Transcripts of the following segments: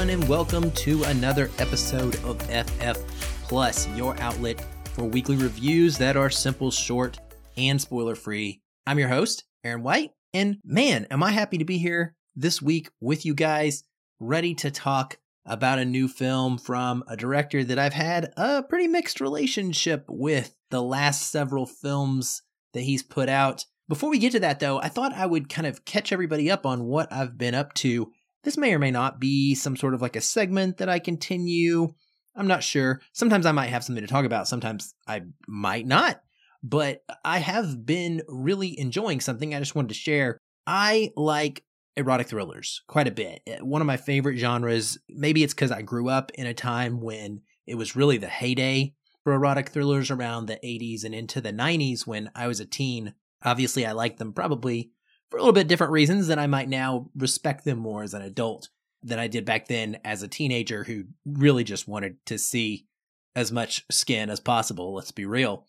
Everyone, and welcome to another episode of FF Plus, your outlet for weekly reviews that are simple, short, and spoiler free. I'm your host, Aaron White, and man, am I happy to be here this week with you guys, ready to talk about a new film from a director that I've had a pretty mixed relationship with the last several films that he's put out. Before we get to that, though, I thought I would kind of catch everybody up on what I've been up to this may or may not be some sort of like a segment that I continue. I'm not sure. Sometimes I might have something to talk about, sometimes I might not. But I have been really enjoying something I just wanted to share. I like erotic thrillers quite a bit. Eh, one of my favorite genres, maybe it's because I grew up in a time when it was really the heyday for erotic thrillers around the 80s and into the 90s when I was a teen. Obviously, I liked them probably for a little bit different reasons that I might now respect them more as an adult than I did back then as a teenager who really just wanted to see as much skin as possible, let's be real.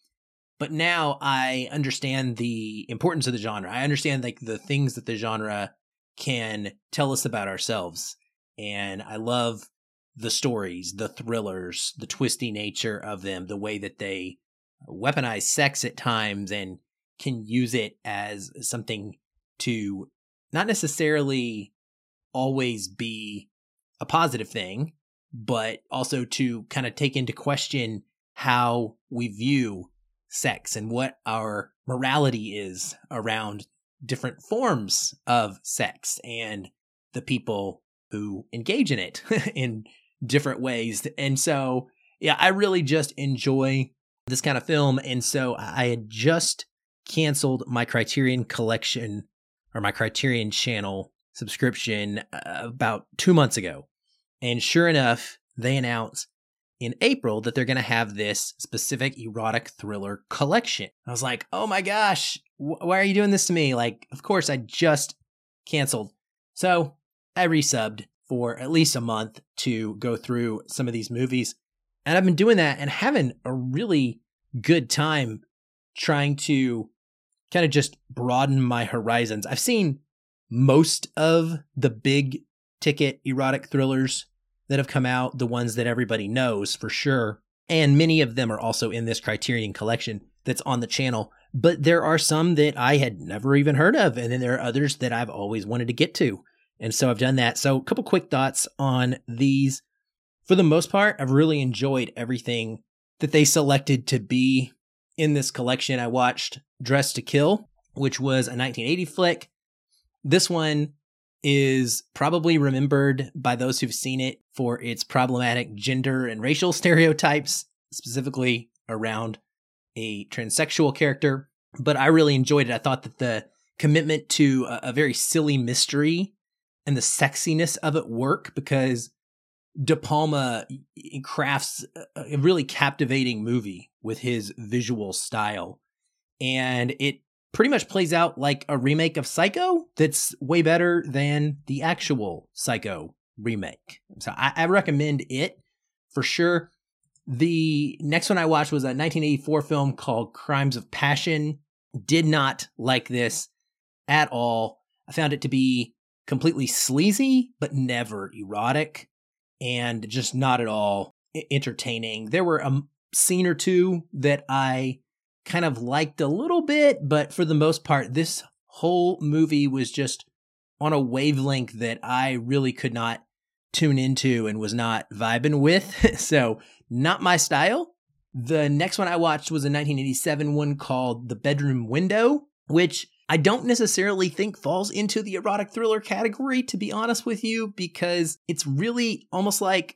But now I understand the importance of the genre. I understand like the things that the genre can tell us about ourselves. And I love the stories, the thrillers, the twisty nature of them, the way that they weaponize sex at times and can use it as something to not necessarily always be a positive thing, but also to kind of take into question how we view sex and what our morality is around different forms of sex and the people who engage in it in different ways. And so, yeah, I really just enjoy this kind of film. And so I had just canceled my Criterion collection or my Criterion channel subscription uh, about two months ago. And sure enough, they announced in April that they're going to have this specific erotic thriller collection. I was like, oh my gosh, wh- why are you doing this to me? Like, of course, I just canceled. So I resubbed for at least a month to go through some of these movies. And I've been doing that and having a really good time trying to kind of just broaden my horizons. I've seen most of the big ticket erotic thrillers that have come out, the ones that everybody knows for sure. And many of them are also in this Criterion collection that's on the channel. But there are some that I had never even heard of. And then there are others that I've always wanted to get to. And so I've done that. So a couple quick thoughts on these. For the most part, I've really enjoyed everything that they selected to be in this collection, I watched Dressed to Kill, which was a 1980 flick. This one is probably remembered by those who've seen it for its problematic gender and racial stereotypes, specifically around a transsexual character. But I really enjoyed it. I thought that the commitment to a, a very silly mystery and the sexiness of it work because De Palma crafts a really captivating movie with his visual style. And it pretty much plays out like a remake of Psycho that's way better than the actual Psycho remake. So I, I recommend it for sure. The next one I watched was a 1984 film called Crimes of Passion. Did not like this at all. I found it to be completely sleazy, but never erotic and just not at all entertaining. There were a scene or two that I kind of liked a little bit, but for the most part, this whole movie was just on a wavelength that I really could not tune into and was not vibing with. so, not my style. The next one I watched was a 1987 one called The Bedroom Window, which I don't necessarily think falls into the erotic thriller category, to be honest with you, because it's really almost like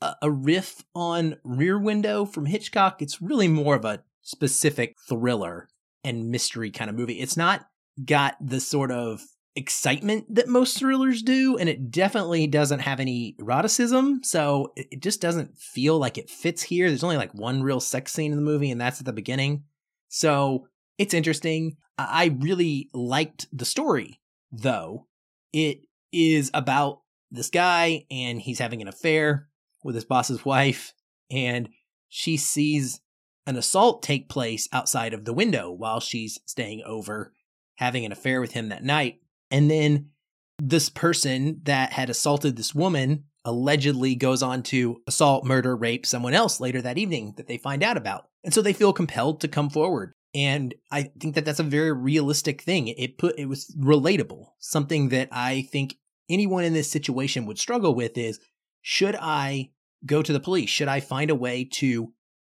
a, a riff on Rear Window from Hitchcock. It's really more of a specific thriller and mystery kind of movie. It's not got the sort of excitement that most thrillers do, and it definitely doesn't have any eroticism. So it just doesn't feel like it fits here. There's only like one real sex scene in the movie, and that's at the beginning. So it's interesting. I really liked the story, though. It is about this guy, and he's having an affair with his boss's wife, and she sees an assault take place outside of the window while she's staying over, having an affair with him that night. And then this person that had assaulted this woman allegedly goes on to assault, murder, rape someone else later that evening that they find out about. And so they feel compelled to come forward. And I think that that's a very realistic thing. It put, it was relatable. Something that I think anyone in this situation would struggle with is should I go to the police? Should I find a way to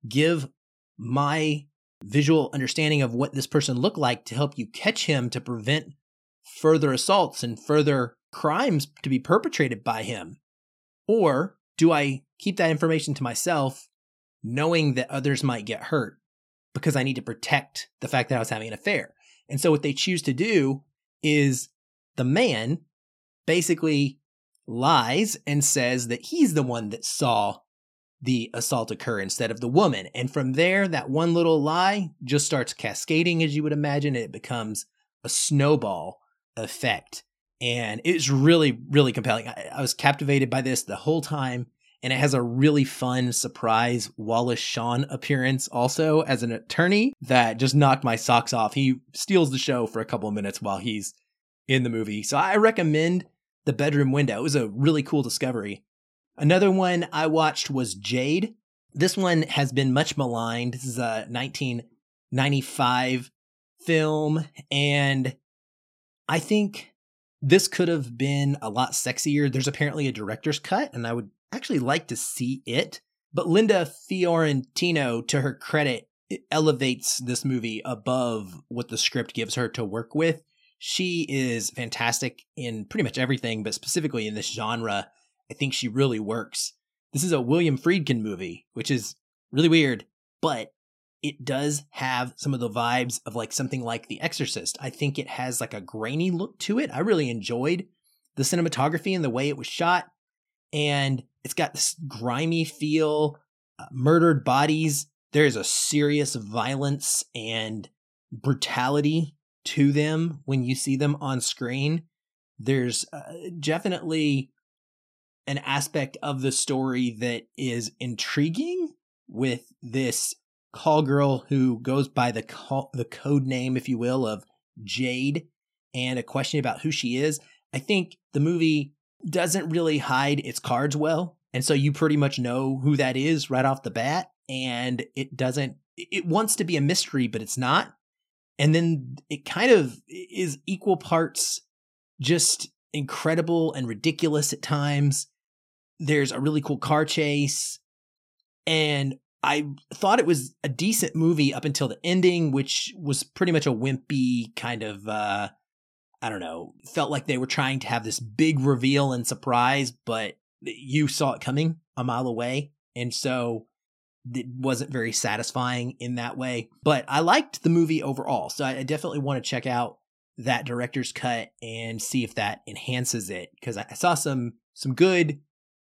give my visual understanding of what this person looked like to help you catch him to prevent further assaults and further crimes to be perpetrated by him? Or do I keep that information to myself, knowing that others might get hurt because I need to protect the fact that I was having an affair? And so what they choose to do is the man basically lies and says that he's the one that saw the assault occur instead of the woman. And from there, that one little lie just starts cascading, as you would imagine. It becomes a snowball effect. And it's really, really compelling. I, I was captivated by this the whole time. And it has a really fun surprise Wallace Shawn appearance also as an attorney that just knocked my socks off. He steals the show for a couple of minutes while he's in the movie. So I recommend The Bedroom Window. It was a really cool discovery. Another one I watched was Jade. This one has been much maligned. This is a 1995 film, and I think this could have been a lot sexier. There's apparently a director's cut, and I would actually like to see it. But Linda Fiorentino, to her credit, elevates this movie above what the script gives her to work with. She is fantastic in pretty much everything, but specifically in this genre I think she really works. This is a William Friedkin movie, which is really weird, but it does have some of the vibes of like something like The Exorcist. I think it has like a grainy look to it. I really enjoyed the cinematography and the way it was shot. And it's got this grimy feel, uh, murdered bodies. There is a serious violence and brutality to them when you see them on screen. There's uh, definitely an aspect of the story that is intriguing with this call girl who goes by the call, the code name, if you will, of Jade, and a question about who she is. I think the movie doesn't really hide its cards well, and so you pretty much know who that is right off the bat. And it doesn't. It wants to be a mystery, but it's not. And then it kind of is equal parts just incredible and ridiculous at times there's a really cool car chase. And I thought it was a decent movie up until the ending, which was pretty much a wimpy kind of, uh, I don't know, felt like they were trying to have this big reveal and surprise, but you saw it coming a mile away. And so it wasn't very satisfying in that way. But I liked the movie overall. So I definitely want to check out that director's cut and see if that enhances it because I saw some some good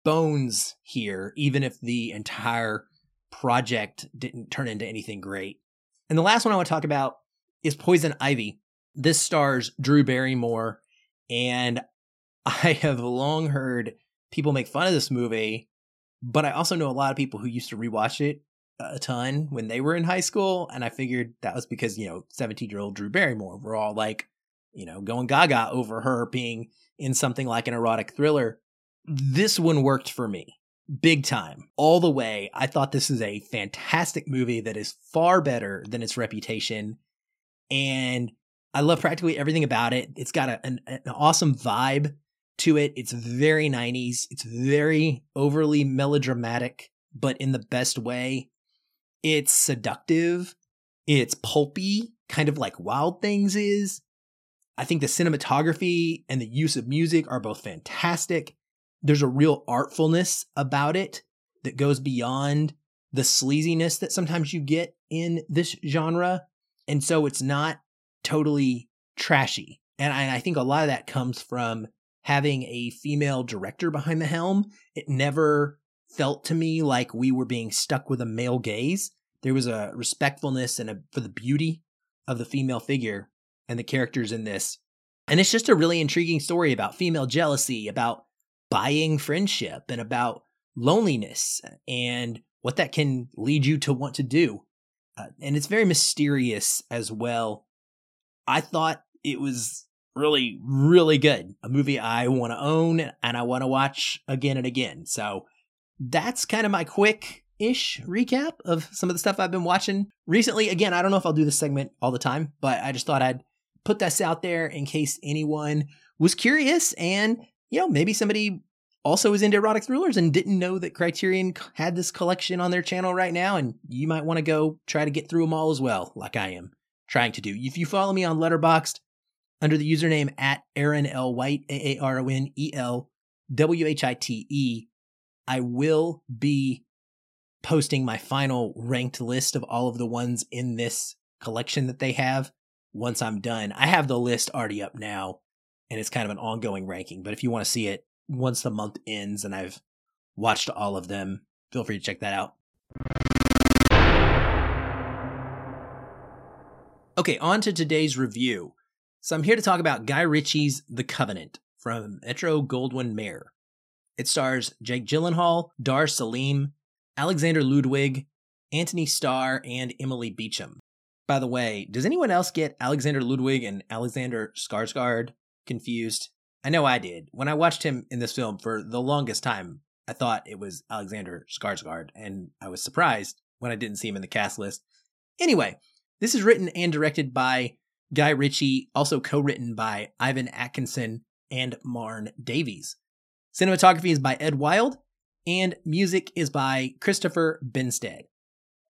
bones here, even if the entire project didn't turn into anything great. And the last one I want to talk about is Poison Ivy. This stars Drew Barrymore, and I have long heard people make fun of this movie, but I also know a lot of people who used to rewatch it a ton when they were in high school, and I figured that was because, you know, 17 year old Drew Barrymore were all like, you know, going gaga over her being in something like an erotic thriller this one worked for me big time all the way. I thought this is a fantastic movie that is far better than its reputation. And I love practically everything about it. It's got a, an, an awesome vibe to it. It's very 90s. It's very overly melodramatic, but in the best way. It's seductive. It's pulpy, kind of like Wild Things is. I think the cinematography and the use of music are both fantastic there's a real artfulness about it that goes beyond the sleaziness that sometimes you get in this genre. And so it's not totally trashy. And I, I, think a lot of that comes from having a female director behind the helm. It never felt to me like we were being stuck with a male gaze. There was a respectfulness and a, for the beauty of the female figure and the characters in this. And it's just a really intriguing story about female jealousy, about buying friendship and about loneliness and what that can lead you to want to do. Uh, and it's very mysterious as well. I thought it was really, really good. A movie I want to own and I want to watch again and again. So that's kind of my quick ish recap of some of the stuff I've been watching recently. Again, I don't know if I'll do this segment all the time, but I just thought I'd put this out there in case anyone was curious and, you know, maybe somebody also is into erotic thrillers and didn't know that Criterion had this collection on their channel right now. And you might want to go try to get through them all as well, like I am trying to do. If you follow me on Letterboxd under the username at Aaron L. White, A A R O N E L W H I T E, I will be posting my final ranked list of all of the ones in this collection that they have once I'm done. I have the list already up now, and it's kind of an ongoing ranking. But if you want to see it once the month ends and I've watched all of them, feel free to check that out. Okay, on to today's review. So I'm here to talk about Guy Ritchie's The Covenant from Metro Goldwyn Mayer. It stars Jake Gyllenhaal, Dar Salim, Alexander Ludwig, Antony Starr, and Emily Beecham. By the way, does anyone else get Alexander Ludwig and Alexander Skarsgård confused? I know I did. When I watched him in this film for the longest time, I thought it was Alexander Skarsgård, and I was surprised when I didn't see him in the cast list. Anyway, this is written and directed by Guy Ritchie, also co-written by Ivan Atkinson and Marn Davies. Cinematography is by Ed Wild, and music is by Christopher Benstead.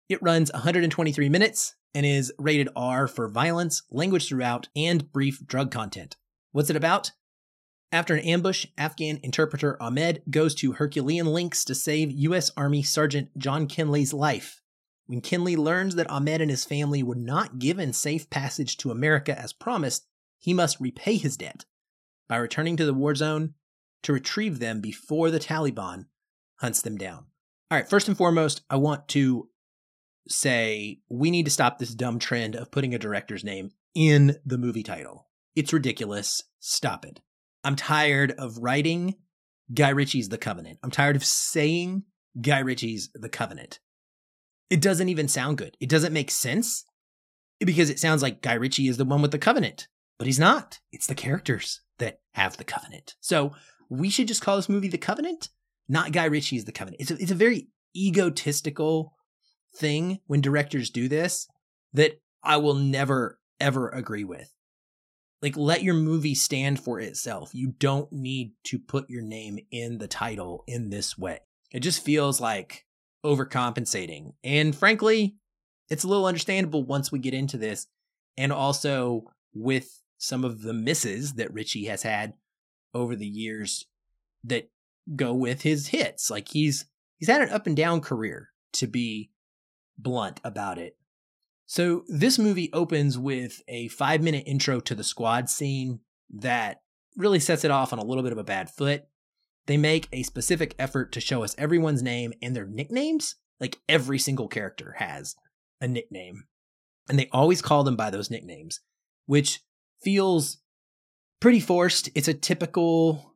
It runs 123 minutes and is rated R for violence, language throughout, and brief drug content. What's it about? After an ambush, Afghan interpreter Ahmed goes to Herculean lengths to save U.S. Army Sergeant John Kinley's life. When Kinley learns that Ahmed and his family were not given safe passage to America as promised, he must repay his debt by returning to the war zone to retrieve them before the Taliban hunts them down. All right, first and foremost, I want to say we need to stop this dumb trend of putting a director's name in the movie title. It's ridiculous. Stop it. I'm tired of writing Guy Ritchie's The Covenant. I'm tired of saying Guy Ritchie's The Covenant. It doesn't even sound good. It doesn't make sense because it sounds like Guy Ritchie is the one with the covenant, but he's not. It's the characters that have the covenant. So we should just call this movie The Covenant, not Guy Ritchie's The Covenant. It's a, it's a very egotistical thing when directors do this that I will never, ever agree with. Like, let your movie stand for itself. You don't need to put your name in the title in this way. It just feels like overcompensating. And frankly, it's a little understandable once we get into this. And also with some of the misses that Ritchie has had over the years that go with his hits. Like he's he's had an up and down career to be blunt about it. So this movie opens with a 5-minute intro to the squad scene that really sets it off on a little bit of a bad foot. They make a specific effort to show us everyone's name and their nicknames. Like every single character has a nickname. And they always call them by those nicknames, which feels pretty forced. It's a typical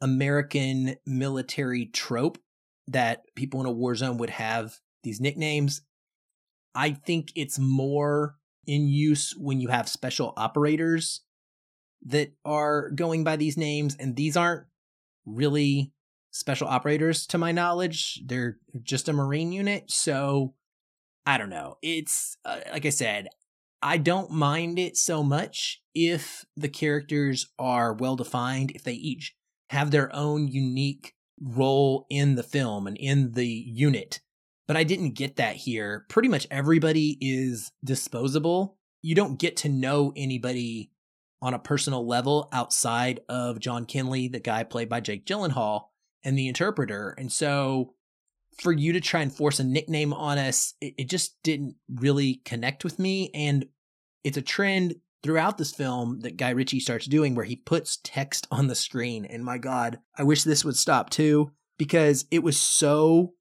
American military trope that people in a war zone would have these nicknames. I think it's more in use when you have special operators that are going by these names, and these aren't really special operators to my knowledge. They're just a Marine unit. So I don't know. It's uh, like I said, I don't mind it so much if the characters are well defined, if they each have their own unique role in the film and in the unit. But I didn't get that here. Pretty much everybody is disposable. You don't get to know anybody on a personal level outside of John Kinley, the guy played by Jake Gyllenhaal, and the interpreter. And so for you to try and force a nickname on us, it, it just didn't really connect with me. And it's a trend throughout this film that Guy Ritchie starts doing where he puts text on the screen. And my God, I wish this would stop too, because it was so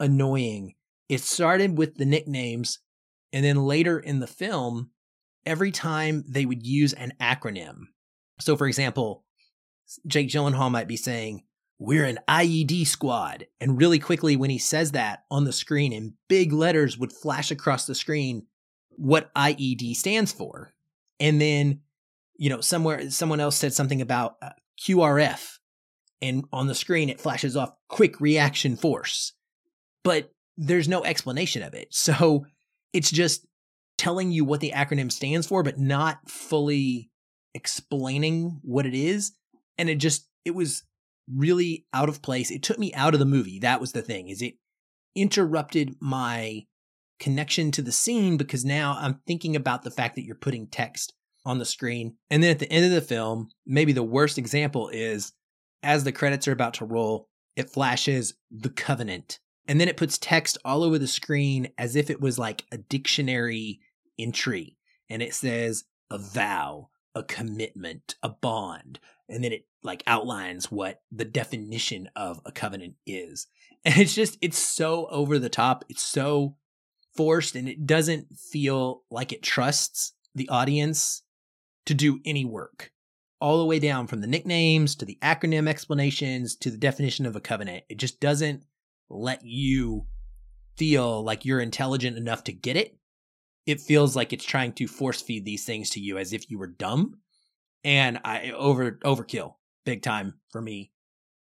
annoying. It started with the nicknames, and then later in the film, every time they would use an acronym. So, for example, Jake Gyllenhaal might be saying, We're an IED squad. And really quickly, when he says that on the screen in big letters would flash across the screen what IED stands for. And then you know, somewhere someone else said something about uh, QRF and on the screen it flashes off quick reaction force. But there's no explanation of it. So it's just telling you what the acronym stands for but not fully explaining what it is and it just it was really out of place. It took me out of the movie. That was the thing. Is it interrupted my connection to the scene because now I'm thinking about the fact that you're putting text on the screen. And then at the end of the film, maybe the worst example is as the credits are about to roll, it flashes the covenant. And then it puts text all over the screen as if it was like a dictionary entry. And it says a vow, a commitment, a bond. And then it like outlines what the definition of a covenant is. And it's just, it's so over the top. It's so forced and it doesn't feel like it trusts the audience to do any work. All the way down from the nicknames to the acronym explanations to the definition of a covenant. It just doesn't let you feel like you're intelligent enough to get it. It feels like it's trying to force feed these things to you as if you were dumb. And I over overkill big time for me.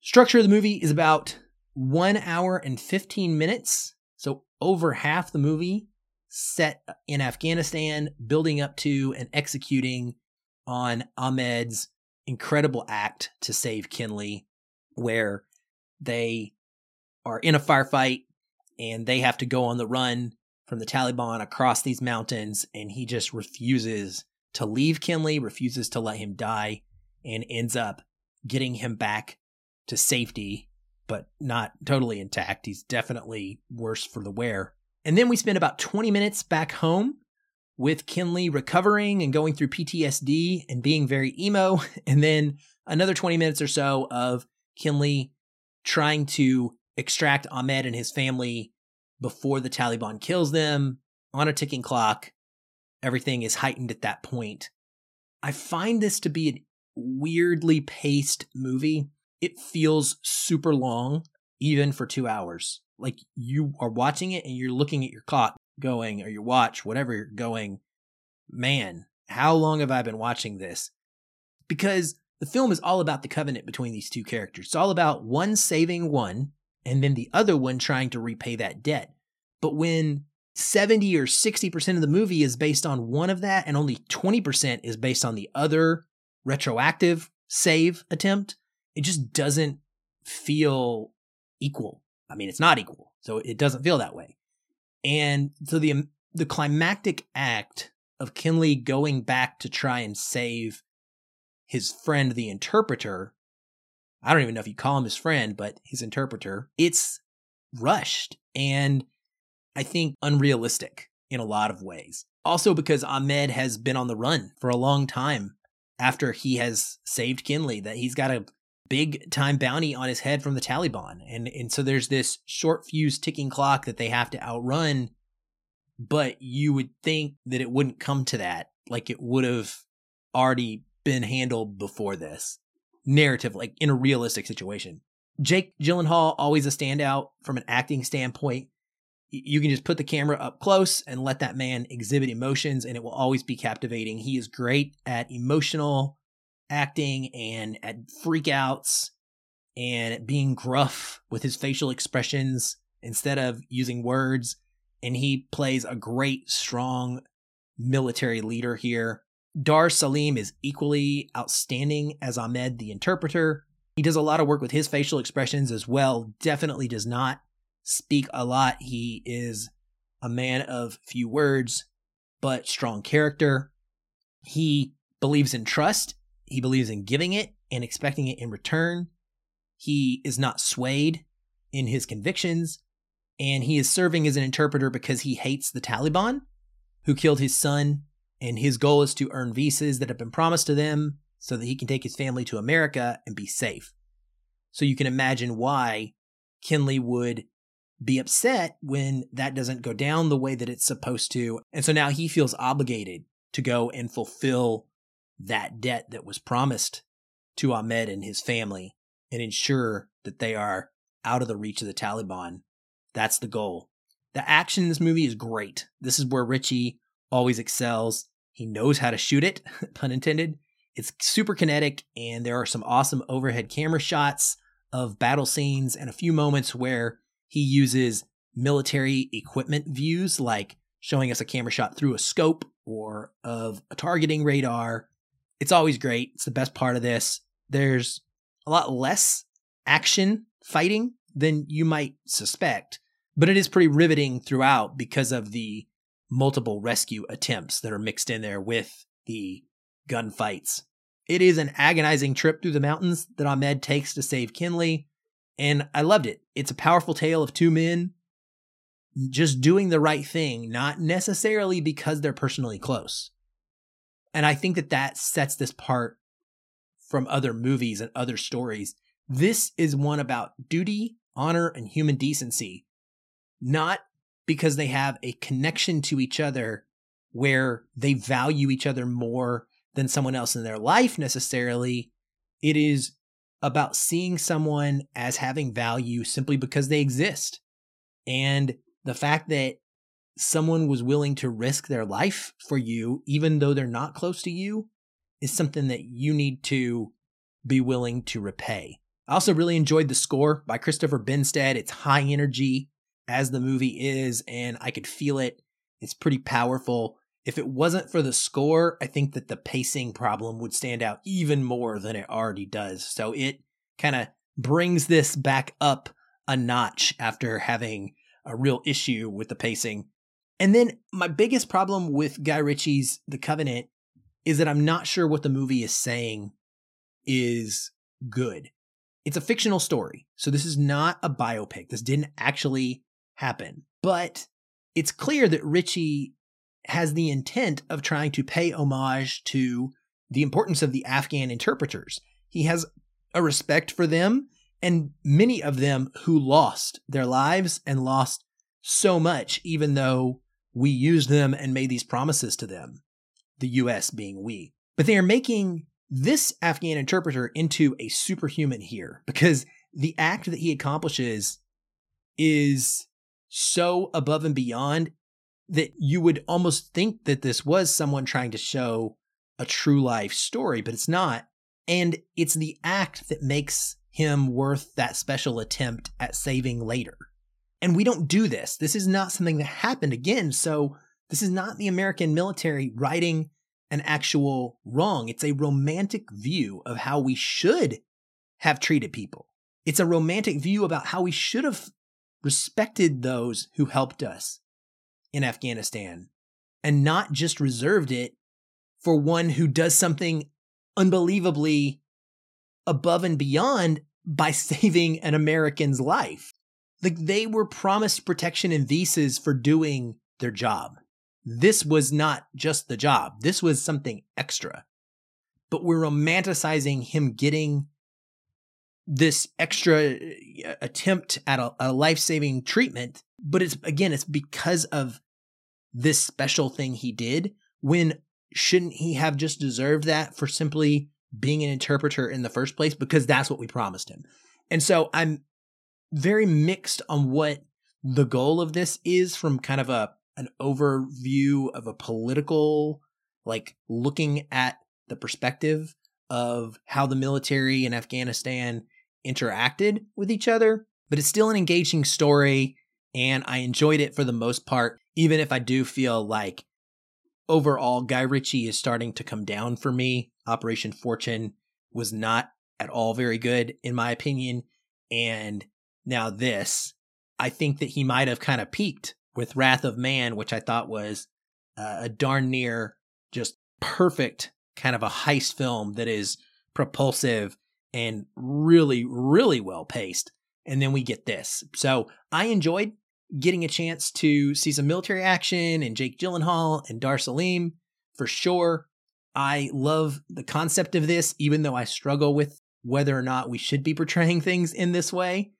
Structure of the movie is about one hour and 15 minutes. So over half the movie set in Afghanistan, building up to and executing on Ahmed's incredible act to save Kinley, where they are in a firefight and they have to go on the run from the Taliban across these mountains, and he just refuses to leave Kinley, refuses to let him die, and ends up getting him back to safety, but not totally intact. He's definitely worse for the wear. And then we spend about 20 minutes back home with Kinley recovering and going through PTSD and being very emo. And then another 20 minutes or so of Kinley trying to extract Ahmed and his family before the Taliban kills them on a ticking clock. Everything is heightened at that point. I find this to be a weirdly paced movie. It feels super long, even for two hours. Like you are watching it and you're looking at your clock going, or your watch, whatever you're going, man, how long have I been watching this? Because the film is all about the covenant between these two characters. It's all about one saving one and then the other one trying to repay that debt. But when 70 or 60% of the movie is based on one of that and only 20% is based on the other retroactive save attempt, it just doesn't feel equal. I mean, it's not equal, so it doesn't feel that way. And so the um, the climactic act of Kinley going back to try and save his friend, the interpreter. I don't even know if you call him his friend, but his interpreter. It's rushed and I think unrealistic in a lot of ways. Also, because Ahmed has been on the run for a long time after he has saved Kinley, that he's got a big time bounty on his head from the Taliban. And and so there's this short fuse ticking clock that they have to outrun, but you would think that it wouldn't come to that. Like it would have already been handled before this. Narrative, like in a realistic situation. Jake Gyllenhaal, always a standout from an acting standpoint you can just put the camera up close and let that man exhibit emotions and it will always be captivating. He is great at emotional acting and at freakouts and being gruff with his facial expressions instead of using words. And he plays a great, strong military leader here. Dar Salim is equally outstanding as Ahmed the interpreter. He does a lot of work with his facial expressions as well. Definitely does not speak a lot. He is a man of few words, but strong character. He believes in trust. He believes in giving it and expecting it in return. He is not swayed in his convictions. And he is serving as an interpreter because he hates the Taliban, who killed his son. And his goal is to earn visas that have been promised to them so that he can take his family to America and be safe. So you can imagine why Kinley would be upset when that doesn't go down the way that it's supposed to. And so now he feels obligated to go and fulfill that debt that was promised to Ahmed and his family and ensure that they are out of the reach of the Taliban. That's the goal. The action in this movie is great. This is where Ritchie always excels. He knows how to shoot it, pun intended. It's super kinetic, and there are some awesome overhead camera shots of battle scenes and a few moments where he uses military equipment views, like showing us a camera shot through a scope or of a targeting radar. It's always great. It's the best part of this. There's a lot less action fighting than you might suspect, but it is pretty riveting throughout because of the multiple rescue attempts that are mixed in there with the gunfights. It is an agonizing trip through the mountains that Ahmed takes to save Kinley, and I loved it. It's a powerful tale of two men just doing the right thing, not necessarily because they're personally close. And I think that that sets this part from other movies and other stories. This is one about duty, honor, and human decency, not because they have a connection to each other where they value each other more than someone else in their life necessarily. It is about seeing someone as having value simply because they exist. And the fact that someone was willing to risk their life for you, even though they're not close to you, is something that you need to be willing to repay. I also really enjoyed the score by Christopher Benstead. It's high energy as the movie is, and I could feel it. It's pretty powerful. If it wasn't for the score, I think that the pacing problem would stand out even more than it already does. So it kind of brings this back up a notch after having a real issue with the pacing. And then my biggest problem with Guy Ritchie's The Covenant is that I'm not sure what the movie is saying is good. It's a fictional story, so this is not a biopic. This didn't actually happen. But it's clear that Ritchie has the intent of trying to pay homage to the importance of the Afghan interpreters. He has a respect for them and many of them who lost their lives and lost so much, even though we used them and made these promises to them, the US being we. But they are making this Afghan interpreter into a superhuman here because the act that he accomplishes is so above and beyond that you would almost think that this was someone trying to show a true life story, but it's not. And it's the act that makes him worth that special attempt at saving later. And we don't do this. This is not something that happened again. So this is not the American military righting an actual wrong. It's a romantic view of how we should have treated people. It's a romantic view about how we should have respected those who helped us in Afghanistan and not just reserved it for one who does something unbelievably above and beyond by saving an American's life. Like they were promised protection and visas for doing their job. This was not just the job. This was something extra. But we're romanticizing him getting this extra uh, attempt at a, a life saving treatment. But it's again, it's because of this special thing he did when shouldn't he have just deserved that for simply being an interpreter in the first place? Because that's what we promised him. And so I'm very mixed on what the goal of this is from kind of a an overview of a political like looking at the perspective of how the military in Afghanistan interacted with each other, but it's still an engaging story and I enjoyed it for the most part, even if I do feel like overall Guy Ritchie is starting to come down for me. Operation Fortune was not at all very good, in my opinion. And now, this, I think that he might have kind of peaked with Wrath of Man, which I thought was uh, a darn near just perfect kind of a heist film that is propulsive and really, really well paced. And then we get this. So I enjoyed getting a chance to see some military action and Jake Gyllenhaal and Dar Salim for sure. I love the concept of this, even though I struggle with whether or not we should be portraying things in this way.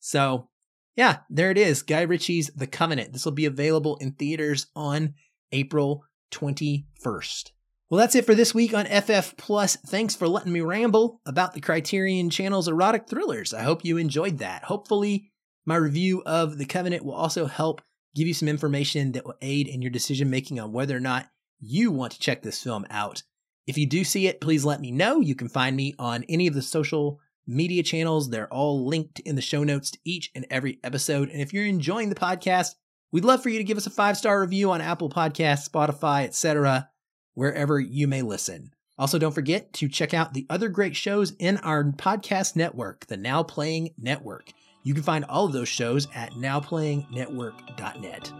So, yeah, there it is. Guy Ritchie's The Covenant. This will be available in theaters on April 21st. Well, that's it for this week on FF Plus. Thanks for letting me ramble about the Criterion Channel's erotic thrillers. I hope you enjoyed that. Hopefully, my review of The Covenant will also help give you some information that will aid in your decision making on whether or not you want to check this film out If you do see it, please let me know. You can find me on any of the social media channels. They're all linked in the show notes to each and every episode. And if you're enjoying the podcast, we'd love for you to give us a five star review on Apple Podcasts, Spotify, etc., wherever you may listen. Also, don't forget to check out the other great shows in our podcast network, the Now Playing Network. You can find all of those shows at nowplayingnetwork.net.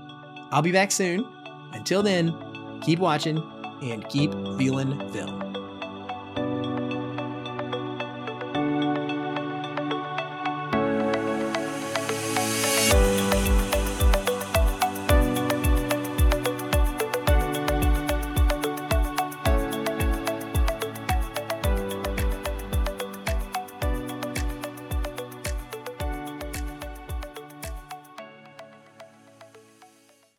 I'll be back soon. Until then, keep watching and keep feeling film.